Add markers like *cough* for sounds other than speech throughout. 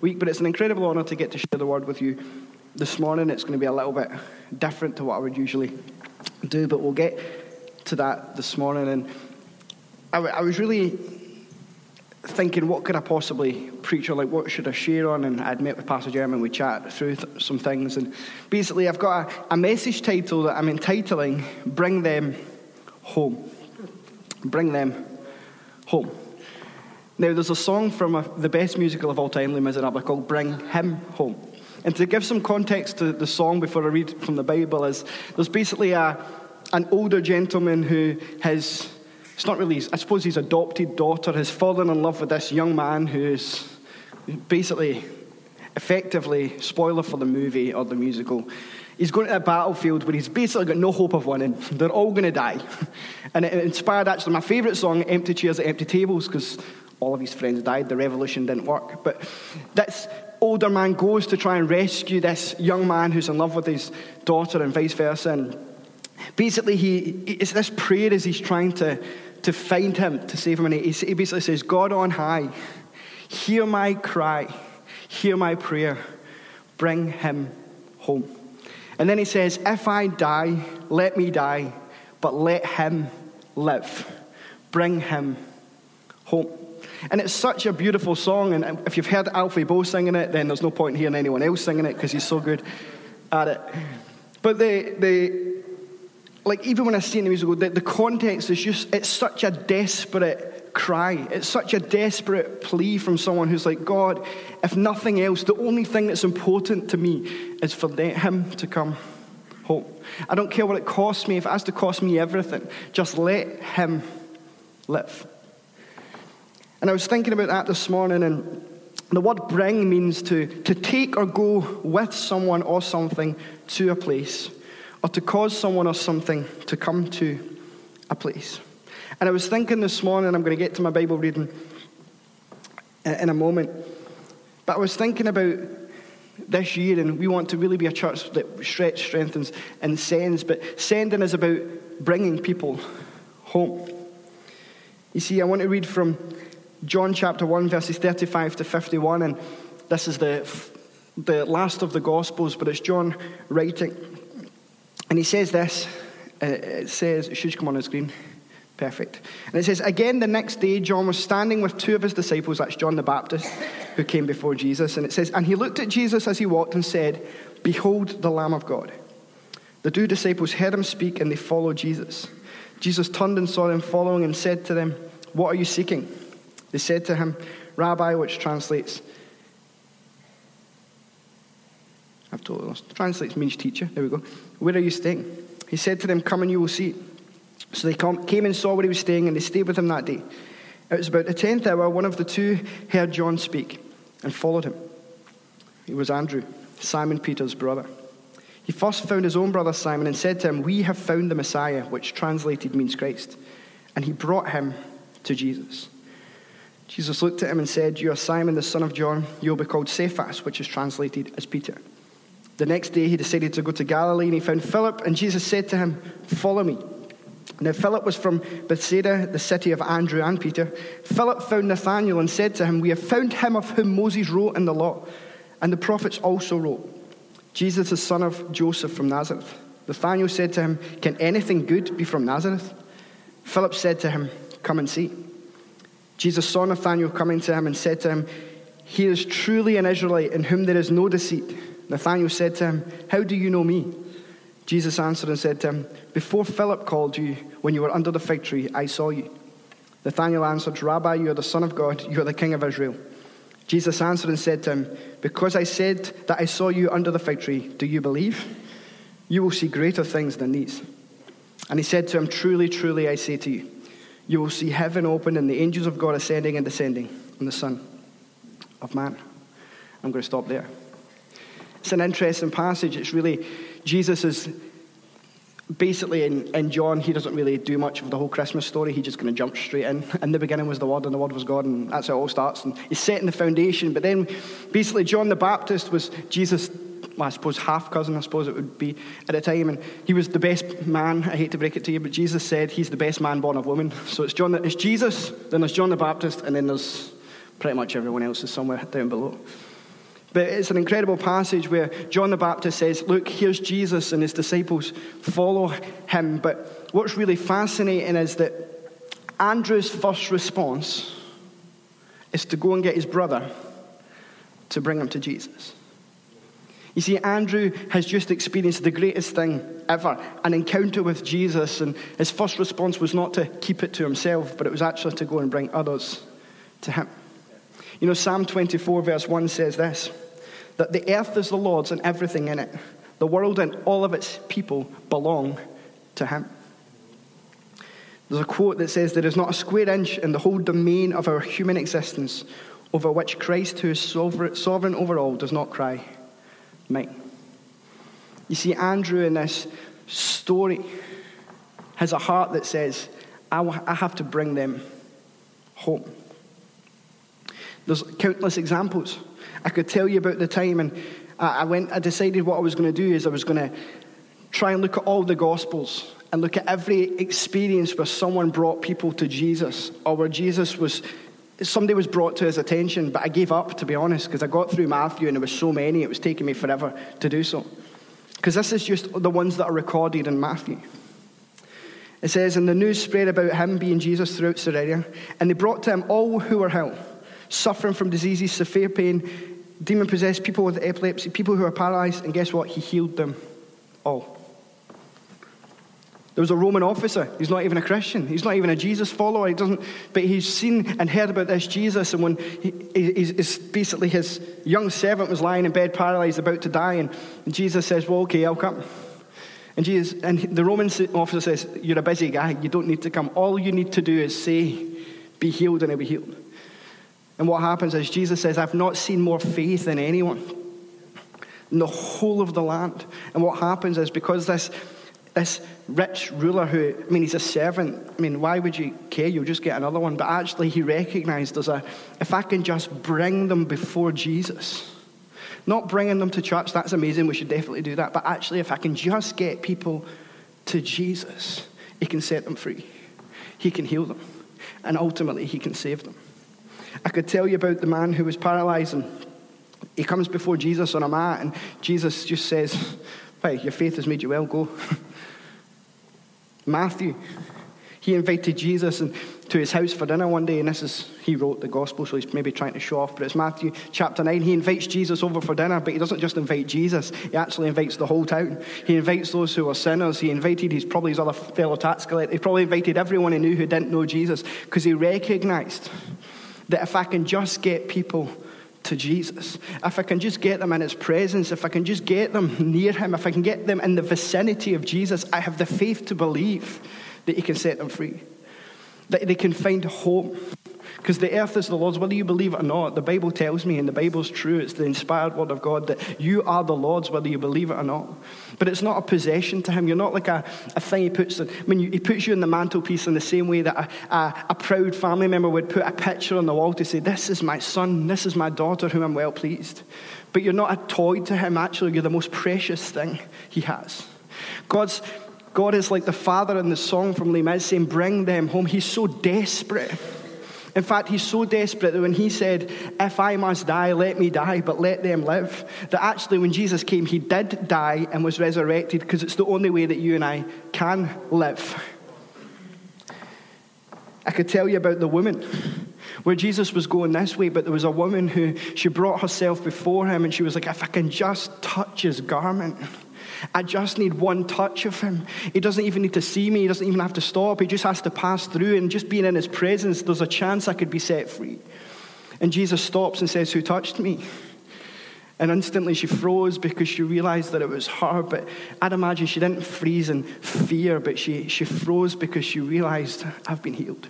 week, but it's an incredible honor to get to share the word with you this morning. It's going to be a little bit different to what I would usually do, but we'll get to that this morning. And I, I was really thinking, what could I possibly preach or like what should I share on? And I'd met with Pastor Jeremy and we chat through th- some things. And basically, I've got a, a message title that I'm entitling Bring Them Home. Bring Them Home. Now, there's a song from a, the best musical of all time, Les Miserables, called Bring Him Home. And to give some context to the song before I read from the Bible, is there's basically a, an older gentleman who has it's not really, I suppose his adopted daughter has fallen in love with this young man who is basically, effectively, spoiler for the movie or the musical. He's going to a battlefield where he's basically got no hope of winning. They're all going to die. *laughs* And it inspired actually my favourite song, Empty Chairs at Empty Tables, because all of his friends died. The revolution didn't work. But this older man goes to try and rescue this young man who's in love with his daughter and vice versa. And basically, he, it's this prayer as he's trying to to find him, to save him. And he, he basically says, God on high, hear my cry, hear my prayer, bring him home. And then he says, If I die, let me die, but let him live. Bring him home. And it's such a beautiful song. And if you've heard Alfie Boe singing it, then there's no point in hearing anyone else singing it because he's so good at it. But the, the, like even when I see in the musical, the, the context is just, it's such a desperate cry. It's such a desperate plea from someone who's like, God, if nothing else, the only thing that's important to me is for him to come home. I don't care what it costs me. If it has to cost me everything, just let him live. And I was thinking about that this morning, and the word bring means to, to take or go with someone or something to a place or to cause someone or something to come to a place. And I was thinking this morning, I'm going to get to my Bible reading in a moment, but I was thinking about this year, and we want to really be a church that stretch, strengthens, and sends, but sending is about bringing people home. You see, I want to read from John chapter 1, verses 35 to 51, and this is the, the last of the Gospels, but it's John writing. And he says this uh, it says, it should come on the screen. Perfect. And it says, Again, the next day, John was standing with two of his disciples, that's John the Baptist, who came before Jesus. And it says, And he looked at Jesus as he walked and said, Behold the Lamb of God. The two disciples heard him speak and they followed Jesus. Jesus turned and saw them following and said to them, What are you seeking? They said to him, Rabbi, which translates, I've totally lost. Translates means teacher. There we go. Where are you staying? He said to them, Come and you will see. So they came and saw where he was staying, and they stayed with him that day. It was about the tenth hour, one of the two heard John speak and followed him. It was Andrew, Simon Peter's brother. He first found his own brother Simon and said to him, We have found the Messiah, which translated means Christ. And he brought him to Jesus. Jesus looked at him and said, You are Simon, the son of John. You will be called Cephas, which is translated as Peter. The next day, he decided to go to Galilee and he found Philip, and Jesus said to him, Follow me. Now, Philip was from Bethsaida, the city of Andrew and Peter. Philip found Nathanael and said to him, We have found him of whom Moses wrote in the law, and the prophets also wrote, Jesus, the son of Joseph from Nazareth. Nathanael said to him, Can anything good be from Nazareth? Philip said to him, Come and see. Jesus saw Nathanael coming to him and said to him, He is truly an Israelite in whom there is no deceit. Nathanael said to him, How do you know me? Jesus answered and said to him, Before Philip called you, when you were under the fig tree, I saw you. Nathanael answered, Rabbi, you are the Son of God, you are the King of Israel. Jesus answered and said to him, Because I said that I saw you under the fig tree, do you believe? You will see greater things than these. And he said to him, Truly, truly, I say to you, you will see heaven open and the angels of God ascending and descending on the Son of Man. I'm going to stop there. It's an interesting passage. It's really, Jesus is basically in, in John, he doesn't really do much of the whole Christmas story. He just kind of jumps straight in. In the beginning was the Word, and the Word was God, and that's how it all starts. And he's setting the foundation. But then, basically, John the Baptist was Jesus' well, I suppose half cousin, I suppose it would be at the time, and he was the best man. I hate to break it to you, but Jesus said he's the best man born of woman. So it's John, it's Jesus, then there's John the Baptist, and then there's pretty much everyone else is somewhere down below. But it's an incredible passage where John the Baptist says, Look, here's Jesus and his disciples, follow him. But what's really fascinating is that Andrew's first response is to go and get his brother to bring him to Jesus. You see, Andrew has just experienced the greatest thing ever an encounter with Jesus, and his first response was not to keep it to himself, but it was actually to go and bring others to him. You know, Psalm 24, verse 1 says this that the earth is the Lord's and everything in it, the world and all of its people belong to him. There's a quote that says, There is not a square inch in the whole domain of our human existence over which Christ, who is sovereign over all, does not cry, Mine. You see, Andrew in this story has a heart that says, I have to bring them home. There's countless examples. I could tell you about the time, and I went. I decided what I was going to do is I was going to try and look at all the Gospels and look at every experience where someone brought people to Jesus, or where Jesus was somebody was brought to his attention. But I gave up, to be honest, because I got through Matthew, and there was so many. It was taking me forever to do so. Because this is just the ones that are recorded in Matthew. It says, And the news spread about him being Jesus throughout Syria, and they brought to him all who were ill suffering from diseases, severe pain, demon possessed people with epilepsy, people who are paralyzed, and guess what? He healed them all. There was a Roman officer. He's not even a Christian. He's not even a Jesus follower. He doesn't, but he's seen and heard about this Jesus. And when he, he's, basically his young servant was lying in bed, paralyzed, about to die, and, Jesus says, "Well, okay, I'll come." And Jesus, and the Roman officer says, "You're a busy guy. You don't need to come. All you need to do is say, be healed, and he'll be healed." And what happens is Jesus says, I've not seen more faith in anyone in the whole of the land. And what happens is because this, this rich ruler who, I mean, he's a servant, I mean, why would you care? You'll just get another one. But actually, he recognized there's a, if I can just bring them before Jesus, not bringing them to church, that's amazing, we should definitely do that. But actually, if I can just get people to Jesus, he can set them free, he can heal them, and ultimately, he can save them. I could tell you about the man who was paralyzed and he comes before Jesus on a mat and Jesus just says, Hey, your faith has made you well, go. *laughs* Matthew, he invited Jesus to his house for dinner one day, and this is, he wrote the gospel, so he's maybe trying to show off, but it's Matthew chapter 9. He invites Jesus over for dinner, but he doesn't just invite Jesus, he actually invites the whole town. He invites those who are sinners. He invited his, probably his other fellow tax collectors. He probably invited everyone he knew who didn't know Jesus because he recognized that if I can just get people to Jesus, if I can just get them in His presence, if I can just get them near Him, if I can get them in the vicinity of Jesus, I have the faith to believe that He can set them free, that they can find hope. Because the earth is the Lord's, whether you believe it or not. The Bible tells me, and the Bible's true, it's the inspired word of God, that you are the Lord's, whether you believe it or not. But it's not a possession to Him. You're not like a, a thing He puts in. I mean, He puts you in the mantelpiece in the same way that a, a, a proud family member would put a picture on the wall to say, This is my son, this is my daughter, whom I'm well pleased. But you're not a toy to Him, actually, you're the most precious thing He has. God's God is like the father in the song from Les saying, Bring them home. He's so desperate in fact, he's so desperate that when he said, If I must die, let me die, but let them live, that actually when Jesus came, he did die and was resurrected because it's the only way that you and I can live. I could tell you about the woman where Jesus was going this way, but there was a woman who she brought herself before him and she was like, If I can just touch his garment. I just need one touch of him. He doesn't even need to see me. He doesn't even have to stop. He just has to pass through. And just being in his presence, there's a chance I could be set free. And Jesus stops and says, Who touched me? And instantly she froze because she realized that it was her. But I'd imagine she didn't freeze in fear, but she, she froze because she realized, I've been healed.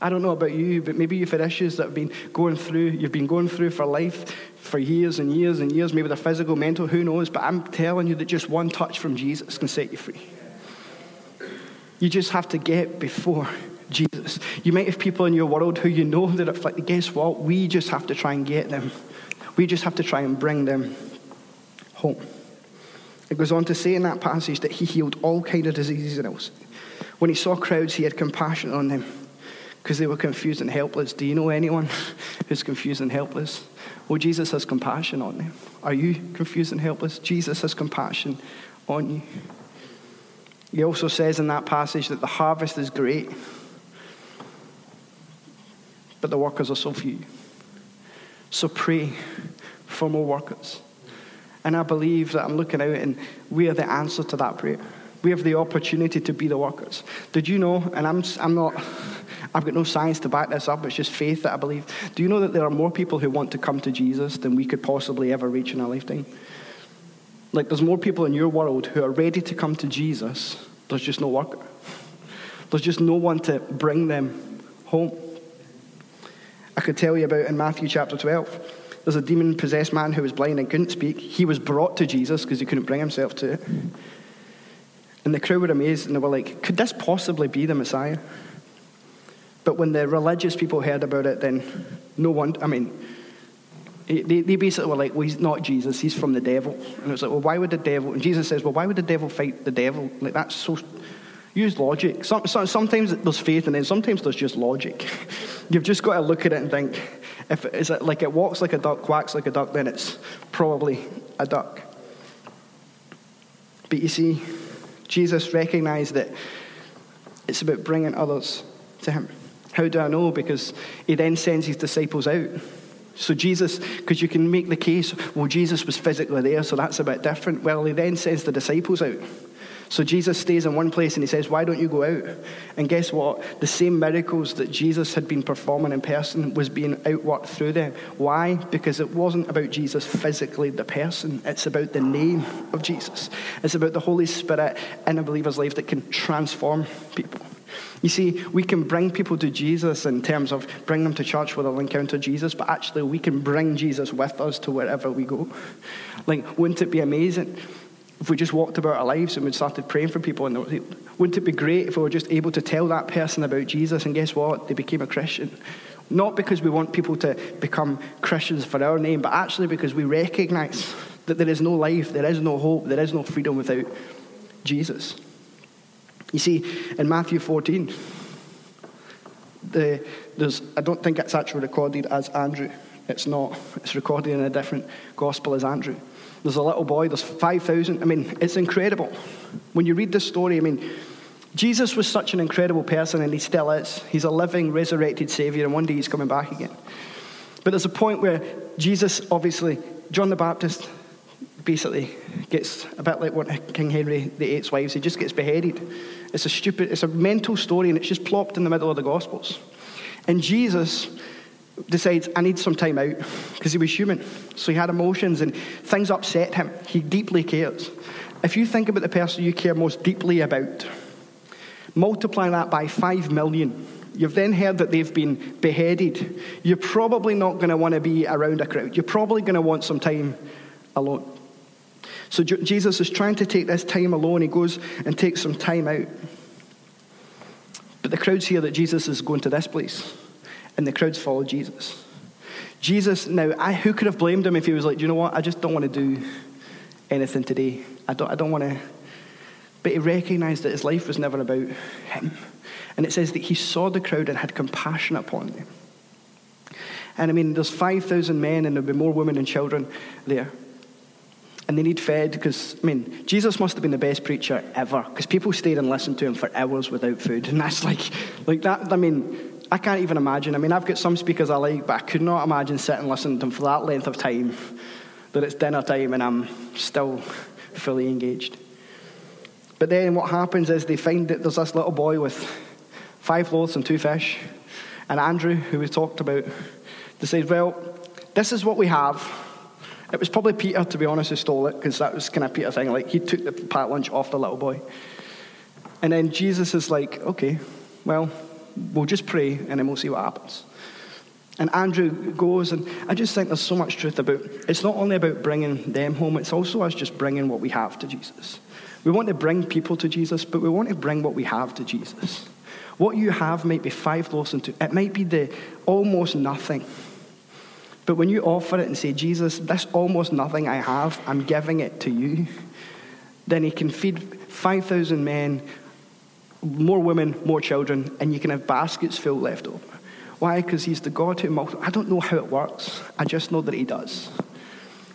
I don't know about you, but maybe you've had issues that have been going through, you've been going through for life for years and years and years, maybe they're physical, mental, who knows, but I'm telling you that just one touch from Jesus can set you free. You just have to get before Jesus. You might have people in your world who you know that like, guess what? We just have to try and get them. We just have to try and bring them home. It goes on to say in that passage that he healed all kind of diseases and else. When he saw crowds, he had compassion on them because they were confused and helpless. Do you know anyone *laughs* who's confused and helpless? Well, Jesus has compassion on them. Are you confused and helpless? Jesus has compassion on you. He also says in that passage that the harvest is great, but the workers are so few. So pray for more workers. And I believe that I'm looking out and we are the answer to that prayer. We have the opportunity to be the workers. Did you know, and I'm, I'm not, I've got no science to back this up, it's just faith that I believe. Do you know that there are more people who want to come to Jesus than we could possibly ever reach in our lifetime? Like, there's more people in your world who are ready to come to Jesus, there's just no work. There's just no one to bring them home. I could tell you about in Matthew chapter 12. There's a demon possessed man who was blind and couldn't speak. He was brought to Jesus because he couldn't bring himself to it. And the crowd were amazed and they were like, could this possibly be the Messiah? But when the religious people heard about it, then no one, I mean, they, they basically were like, well, he's not Jesus, he's from the devil. And it was like, well, why would the devil? And Jesus says, well, why would the devil fight the devil? Like, that's so. Use logic. Some, some, sometimes there's faith, and then sometimes there's just logic. *laughs* You've just got to look at it and think, if it, is it like it walks like a duck, quacks like a duck, then it's probably a duck. But you see, Jesus recognized that it's about bringing others to him. How do I know? Because he then sends his disciples out. So, Jesus, because you can make the case, well, Jesus was physically there, so that's a bit different. Well, he then sends the disciples out. So Jesus stays in one place and he says, Why don't you go out? And guess what? The same miracles that Jesus had been performing in person was being outworked through them. Why? Because it wasn't about Jesus physically, the person. It's about the name of Jesus. It's about the Holy Spirit in a believer's life that can transform people. You see, we can bring people to Jesus in terms of bring them to church where they'll encounter Jesus, but actually we can bring Jesus with us to wherever we go. Like, wouldn't it be amazing if we just walked about our lives and we started praying for people, and wouldn't it be great if we were just able to tell that person about Jesus and guess what? They became a Christian. Not because we want people to become Christians for our name, but actually because we recognize that there is no life, there is no hope, there is no freedom without Jesus. You see, in Matthew 14, the, there's, I don't think it's actually recorded as Andrew. It's not. It's recorded in a different gospel as Andrew. There's a little boy, there's 5,000. I mean, it's incredible. When you read this story, I mean, Jesus was such an incredible person, and he still is. He's a living, resurrected Savior, and one day he's coming back again. But there's a point where Jesus, obviously, John the Baptist basically gets a bit like what King Henry VIII's wives, he just gets beheaded. It's a stupid, it's a mental story, and it's just plopped in the middle of the Gospels. And Jesus decides, I need some time out, because he was human. So he had emotions and things upset him. He deeply cares. If you think about the person you care most deeply about, multiply that by five million. You've then heard that they've been beheaded. You're probably not going to want to be around a crowd. You're probably going to want some time alone. So Jesus is trying to take this time alone. He goes and takes some time out. But the crowds hear that Jesus is going to this place and the crowds follow Jesus. Jesus, now, I, who could have blamed him if he was like, do you know what? I just don't want to do anything today. I don't, I don't want to. But he recognized that his life was never about him. And it says that he saw the crowd and had compassion upon them. And I mean, there's 5,000 men, and there'll be more women and children there. And they need fed because, I mean, Jesus must have been the best preacher ever because people stayed and listened to him for hours without food. *laughs* And that's like, like that, I mean, I can't even imagine. I mean, I've got some speakers I like, but I could not imagine sitting and listening to them for that length of time, that it's dinner time and I'm still fully engaged. But then what happens is they find that there's this little boy with five loaves and two fish, and Andrew, who we talked about, decides, well, this is what we have. It was probably Peter, to be honest, who stole it, because that was kind of Peter thing. Like, he took the pat lunch off the little boy. And then Jesus is like, okay, well, we'll just pray and then we'll see what happens. And Andrew goes, and I just think there's so much truth about it's not only about bringing them home, it's also us just bringing what we have to Jesus. We want to bring people to Jesus, but we want to bring what we have to Jesus. What you have might be five loaves and two, it might be the almost nothing. But when you offer it and say, Jesus, this almost nothing I have, I'm giving it to you, then he can feed 5,000 men more women, more children, and you can have baskets full left over. Why? Because he's the God who multiplies. I don't know how it works. I just know that he does.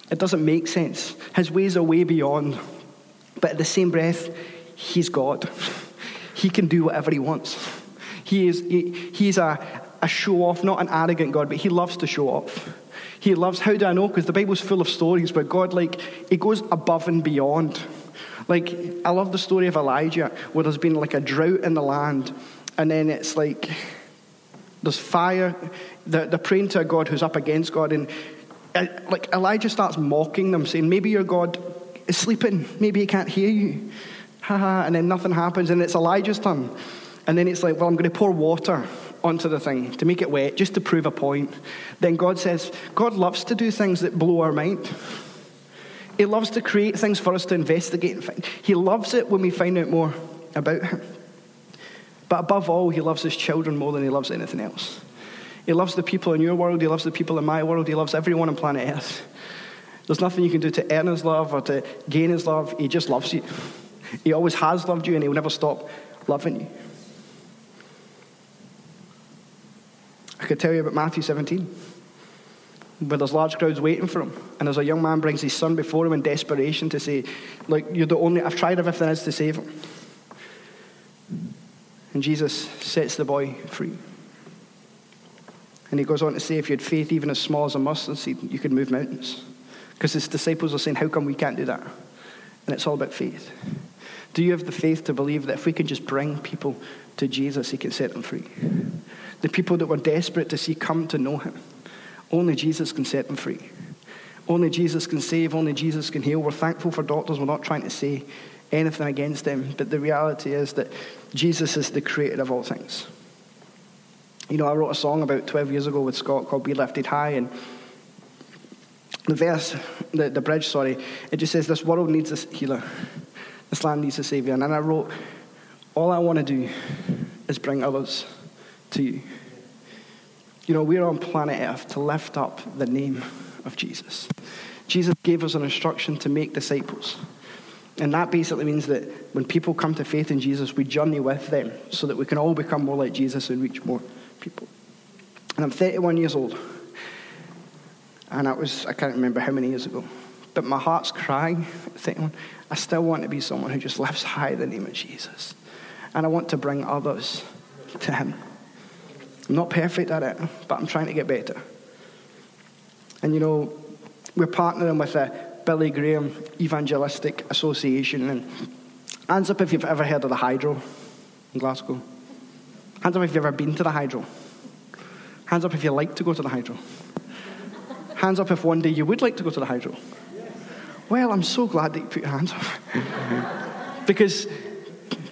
It doesn't make sense. His ways are way beyond. But at the same breath, he's God. He can do whatever he wants. He is he, he's a, a show off, not an arrogant God, but he loves to show off. He loves, how do I know? Because the Bible's full of stories where God, like, he goes above and beyond. Like, I love the story of Elijah where there's been like a drought in the land, and then it's like there's fire. They're, they're praying to a God who's up against God, and uh, like Elijah starts mocking them, saying, Maybe your God is sleeping, maybe he can't hear you. Ha Ha and then nothing happens, and it's Elijah's turn. And then it's like, well, I'm going to pour water onto the thing to make it wet, just to prove a point. Then God says, God loves to do things that blow our mind. He loves to create things for us to investigate and find. He loves it when we find out more about Him. But above all, He loves His children more than He loves anything else. He loves the people in your world, He loves the people in my world, He loves everyone on planet Earth. There's nothing you can do to earn His love or to gain His love. He just loves you. He always has loved you and He will never stop loving you. I could tell you about Matthew 17, where there's large crowds waiting for him. And there's a young man brings his son before him in desperation to say, Like, you're the only, I've tried everything else to save him. And Jesus sets the boy free. And he goes on to say, if you had faith even as small as a mustard seed, you could move mountains. Because his disciples are saying, How come we can't do that? And it's all about faith. Do you have the faith to believe that if we can just bring people to Jesus, he can set them free? The people that were desperate to see come to know him. Only Jesus can set them free. Only Jesus can save, only Jesus can heal. We're thankful for doctors. We're not trying to say anything against them, but the reality is that Jesus is the creator of all things. You know, I wrote a song about 12 years ago with Scott called Be Lifted High, and the verse, the, the bridge, sorry, it just says, This world needs a healer, this land needs a savior. And then I wrote, All I want to do is bring others to you. You know, we're on planet Earth to lift up the name of Jesus. Jesus gave us an instruction to make disciples. And that basically means that when people come to faith in Jesus, we journey with them so that we can all become more like Jesus and reach more people. And I'm 31 years old. And that was, I can't remember how many years ago. But my heart's crying thinking, I still want to be someone who just lifts high the name of Jesus. And I want to bring others to him. I'm not perfect at it, but I'm trying to get better. And you know, we're partnering with the Billy Graham Evangelistic Association. And hands up if you've ever heard of the Hydro in Glasgow. Hands up if you've ever been to the Hydro. Hands up if you like to go to the Hydro. Hands up if one day you would like to go to the Hydro. Well, I'm so glad that you put your hands up. *laughs* because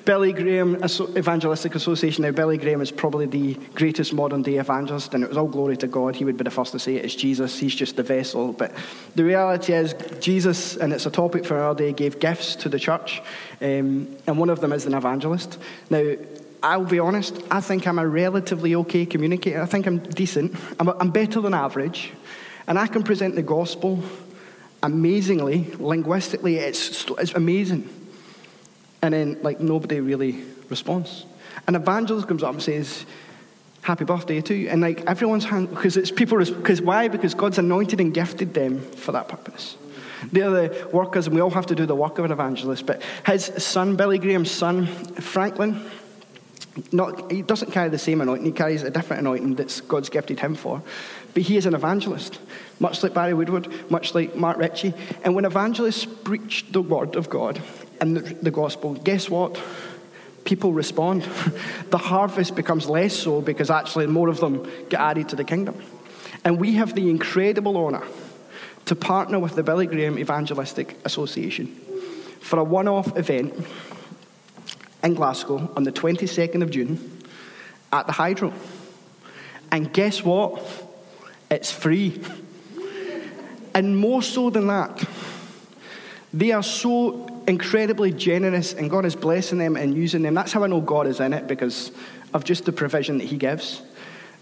Billy Graham Evangelistic Association. Now, Billy Graham is probably the greatest modern day evangelist, and it was all glory to God. He would be the first to say it. It's Jesus. He's just the vessel. But the reality is, Jesus, and it's a topic for our day, gave gifts to the church, um, and one of them is an evangelist. Now, I'll be honest, I think I'm a relatively okay communicator. I think I'm decent. I'm, I'm better than average, and I can present the gospel amazingly, linguistically, it's, it's amazing. And then, like, nobody really responds. An evangelist comes up and says, Happy birthday to you. And, like, everyone's hand, because it's people, because why? Because God's anointed and gifted them for that purpose. They're the workers, and we all have to do the work of an evangelist. But his son, Billy Graham's son, Franklin, not, he doesn't carry the same anointing, he carries a different anointing that God's gifted him for. But he is an evangelist, much like Barry Woodward, much like Mark Ritchie. And when evangelists preach the word of God, in the, gospel, guess what? People respond. *laughs* the harvest becomes less so because actually more of them get added to the kingdom. And we have the incredible honour to partner with the Billy Graham Evangelistic Association for a one off event in Glasgow on the 22nd of June at the Hydro. And guess what? It's free. And more so than that, they are so incredibly generous, and God is blessing them and using them. That's how I know God is in it because of just the provision that He gives.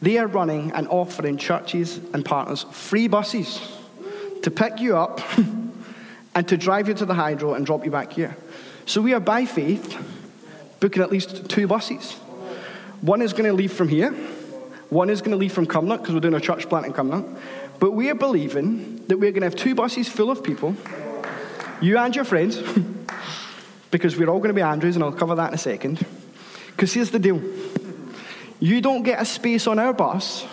They are running and offering churches and partners free buses to pick you up *laughs* and to drive you to the hydro and drop you back here. So we are by faith booking at least two buses. One is going to leave from here, One is going to leave from Cumnock because we're doing a church plant in Cumnock. But we are believing that we're going to have two buses full of people, you and your friends, *laughs* because we're all going to be Andrews, and I'll cover that in a second. Because here's the deal you don't get a space on our bus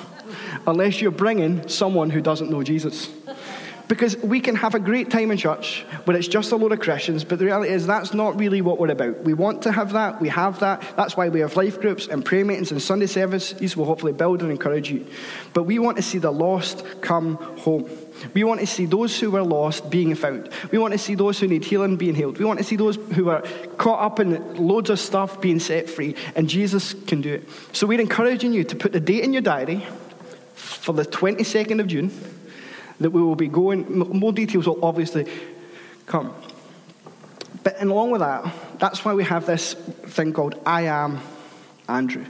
unless you're bringing someone who doesn't know Jesus. Because we can have a great time in church where it's just a load of Christians, but the reality is that's not really what we're about. We want to have that, we have that. That's why we have life groups and prayer meetings and Sunday services will hopefully build and encourage you. But we want to see the lost come home. We want to see those who were lost being found. We want to see those who need healing being healed. We want to see those who are caught up in loads of stuff being set free, and Jesus can do it. So we're encouraging you to put the date in your diary for the 22nd of June that we will be going, more details will obviously come. But along with that, that's why we have this thing called I am Andrew.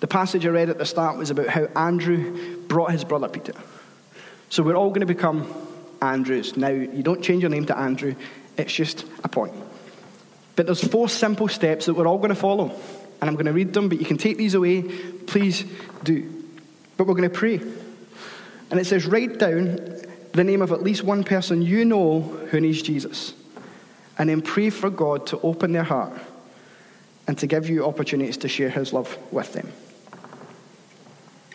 The passage I read at the start was about how Andrew brought his brother Peter. So we're all going to become Andrews. Now, you don't change your name to Andrew, it's just a point. But there's four simple steps that we're all going to follow. And I'm going to read them, but you can take these away. Please do. But we're going to pray. And it says, write down the name of at least one person you know who needs Jesus. And then pray for God to open their heart and to give you opportunities to share his love with them.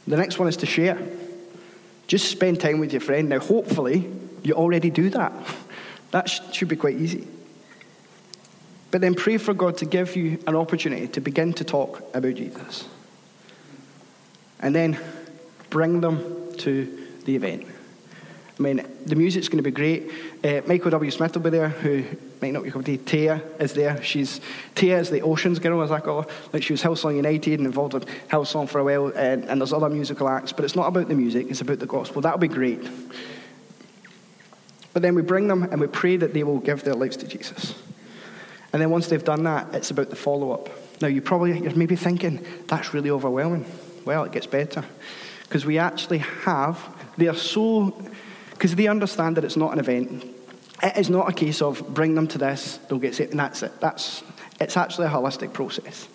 The next one is to share. Just spend time with your friend. Now, hopefully, you already do that. *laughs* That should be quite easy. But then pray for God to give you an opportunity to begin to talk about Jesus. And then bring them to the event. I mean, the music's going to be great. Uh, Michael W. Smith will be there, who might not be called Taya is there. She's Taya is the Oceans girl, as I call her. Like she was Hillsong United and involved with Hillsong for a while, and, and there's other musical acts. But it's not about the music; it's about the gospel. That'll be great. But then we bring them and we pray that they will give their lives to Jesus. And then once they've done that, it's about the follow up. Now you probably you're maybe thinking that's really overwhelming. Well, it gets better because we actually have. They are so because they understand that it's not an event. It is not a case of bring them to this, they'll get saved, and that's it. That's, it's actually a holistic process.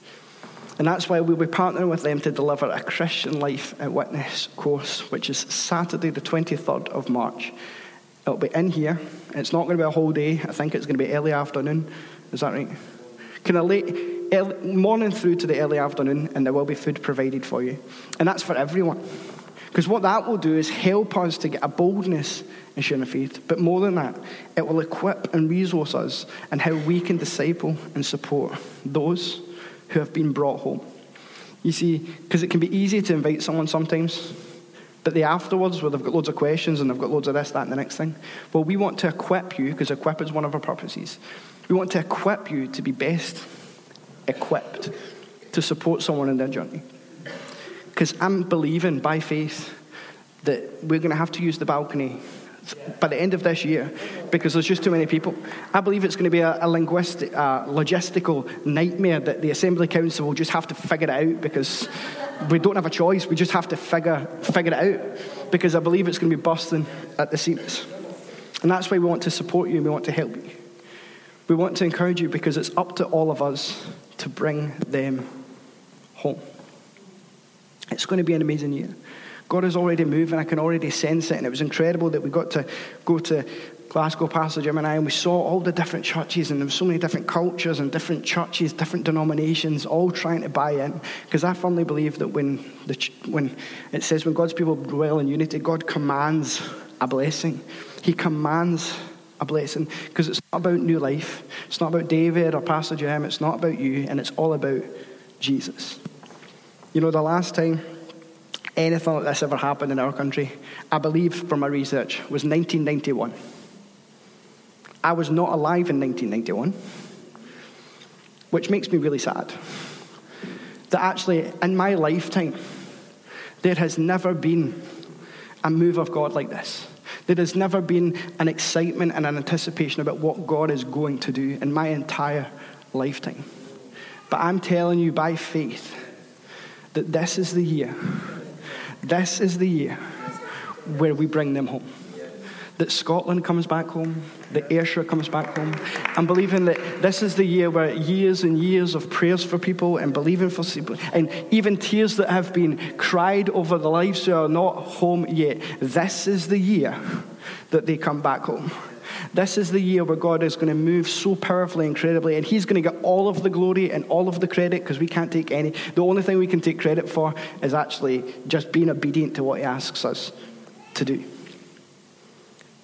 And that's why we'll be partnering with them to deliver a Christian Life and Witness course, which is Saturday, the 23rd of March. It'll be in here. It's not going to be a whole day. I think it's going to be early afternoon. Is that right? Kind of late, early, morning through to the early afternoon, and there will be food provided for you. And that's for everyone. Because what that will do is help us to get a boldness in sharing faith. But more than that, it will equip and resource us in how we can disciple and support those who have been brought home. You see, because it can be easy to invite someone sometimes, but the afterwards, where they've got loads of questions and they've got loads of this, that, and the next thing, well, we want to equip you, because equip is one of our purposes. We want to equip you to be best equipped to support someone in their journey. Because I'm believing by faith that we're going to have to use the balcony by the end of this year because there's just too many people. I believe it's going to be a, a linguistic, uh, logistical nightmare that the Assembly Council will just have to figure it out because we don't have a choice. We just have to figure, figure it out because I believe it's going to be busting at the seams. And that's why we want to support you and we want to help you. We want to encourage you because it's up to all of us to bring them home. It's going to be an amazing year. God is already moving. I can already sense it. And it was incredible that we got to go to Glasgow, Pastor Jim and I, and we saw all the different churches, and there were so many different cultures and different churches, different denominations, all trying to buy in. Because I firmly believe that when, the, when it says when God's people dwell in unity, God commands a blessing. He commands a blessing because it's not about new life. It's not about David or Pastor Jim. It's not about you, and it's all about Jesus. You know, the last time anything like this ever happened in our country, I believe from my research, was 1991. I was not alive in 1991, which makes me really sad. That actually, in my lifetime, there has never been a move of God like this. There has never been an excitement and an anticipation about what God is going to do in my entire lifetime. But I'm telling you by faith that this is the year, this is the year where we bring them home. that Scotland comes back home, that Ayrshire comes back home. I'm believing that this is the year where years and years of prayers for people and believing for people, and even tears that have been cried over the lives who are not home yet, this is the year that they come back home. This is the year where God is going to move so powerfully, and incredibly, and He's going to get all of the glory and all of the credit because we can't take any. The only thing we can take credit for is actually just being obedient to what He asks us to do.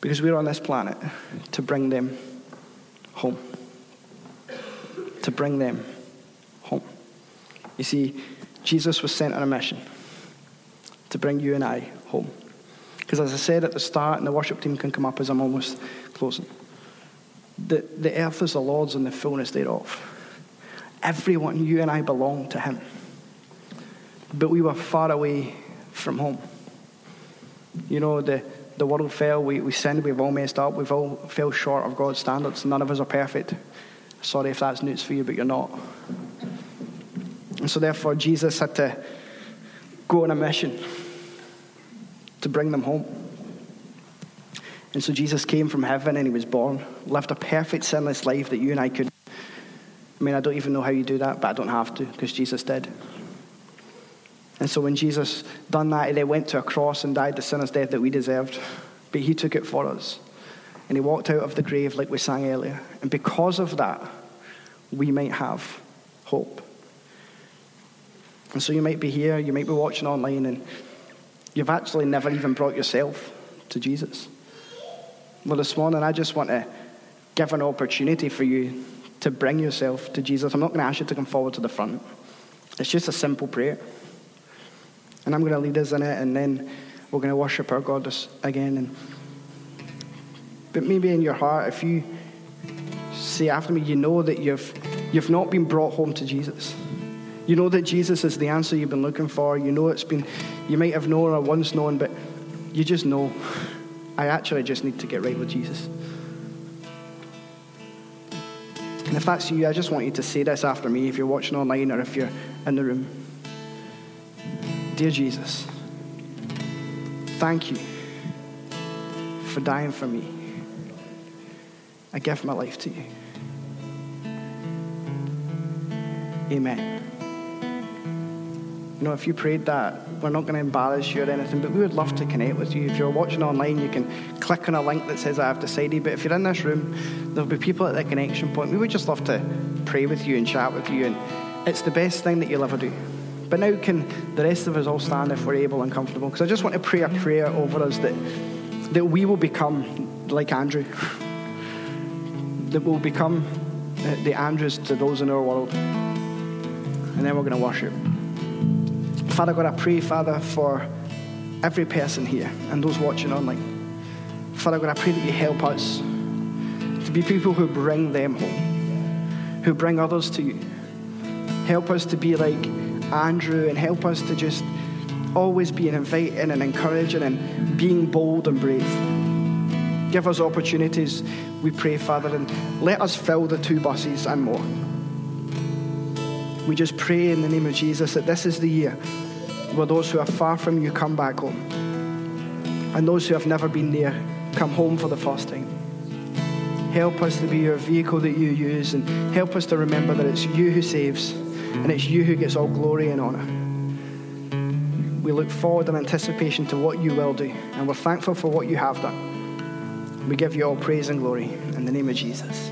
Because we're on this planet to bring them home. To bring them home. You see, Jesus was sent on a mission to bring you and I home. Because as I said at the start, and the worship team can come up as I'm almost closing, the, the earth is the Lord's and the fullness thereof. Everyone, you and I, belong to Him. But we were far away from home. You know, the, the world fell, we, we sinned, we've all messed up, we've all fell short of God's standards. None of us are perfect. Sorry if that's news for you, but you're not. And so, therefore, Jesus had to go on a mission to bring them home. And so, Jesus came from heaven and he was born, lived a perfect, sinless life that you and I could. I mean, I don't even know how you do that, but I don't have to because Jesus did. And so when Jesus done that, he then went to a cross and died the sinner's death that we deserved. But he took it for us. And he walked out of the grave like we sang earlier. And because of that, we might have hope. And so you might be here, you might be watching online, and you've actually never even brought yourself to Jesus. Well, this morning, I just want to give an opportunity for you to bring yourself to Jesus. I'm not going to ask you to come forward to the front. It's just a simple prayer. And I'm going to lead us in it, and then we're going to worship our God again. And, but maybe in your heart, if you say after me, you know that you've, you've not been brought home to Jesus. You know that Jesus is the answer you've been looking for. You know it's been, you might have known or once known, but you just know, I actually just need to get right with Jesus. And if that's you, I just want you to say this after me if you're watching online or if you're in the room. Dear Jesus, thank you for dying for me. I give my life to you. Amen. You know, if you prayed that, we're not going to embarrass you or anything, but we would love to connect with you. If you're watching online, you can click on a link that says I have decided. But if you're in this room, there'll be people at the connection point. We would just love to pray with you and chat with you. And it's the best thing that you'll ever do. But now, can the rest of us all stand if we're able and comfortable? Because I just want to pray a prayer over us that, that we will become like Andrew, that we'll become the Andrews to those in our world. And then we're going to worship. Father God, I pray, Father, for every person here and those watching online. Father God, I pray that you help us to be people who bring them home, who bring others to you. Help us to be like Andrew and help us to just always be inviting and encouraging and being bold and brave. Give us opportunities, we pray, Father, and let us fill the two buses and more. We just pray in the name of Jesus that this is the year where those who are far from you come back home. And those who have never been there come home for the first time. Help us to be your vehicle that you use and help us to remember that it's you who saves and it's you who gets all glory and honor. We look forward in anticipation to what you will do, and we're thankful for what you have done. We give you all praise and glory in the name of Jesus.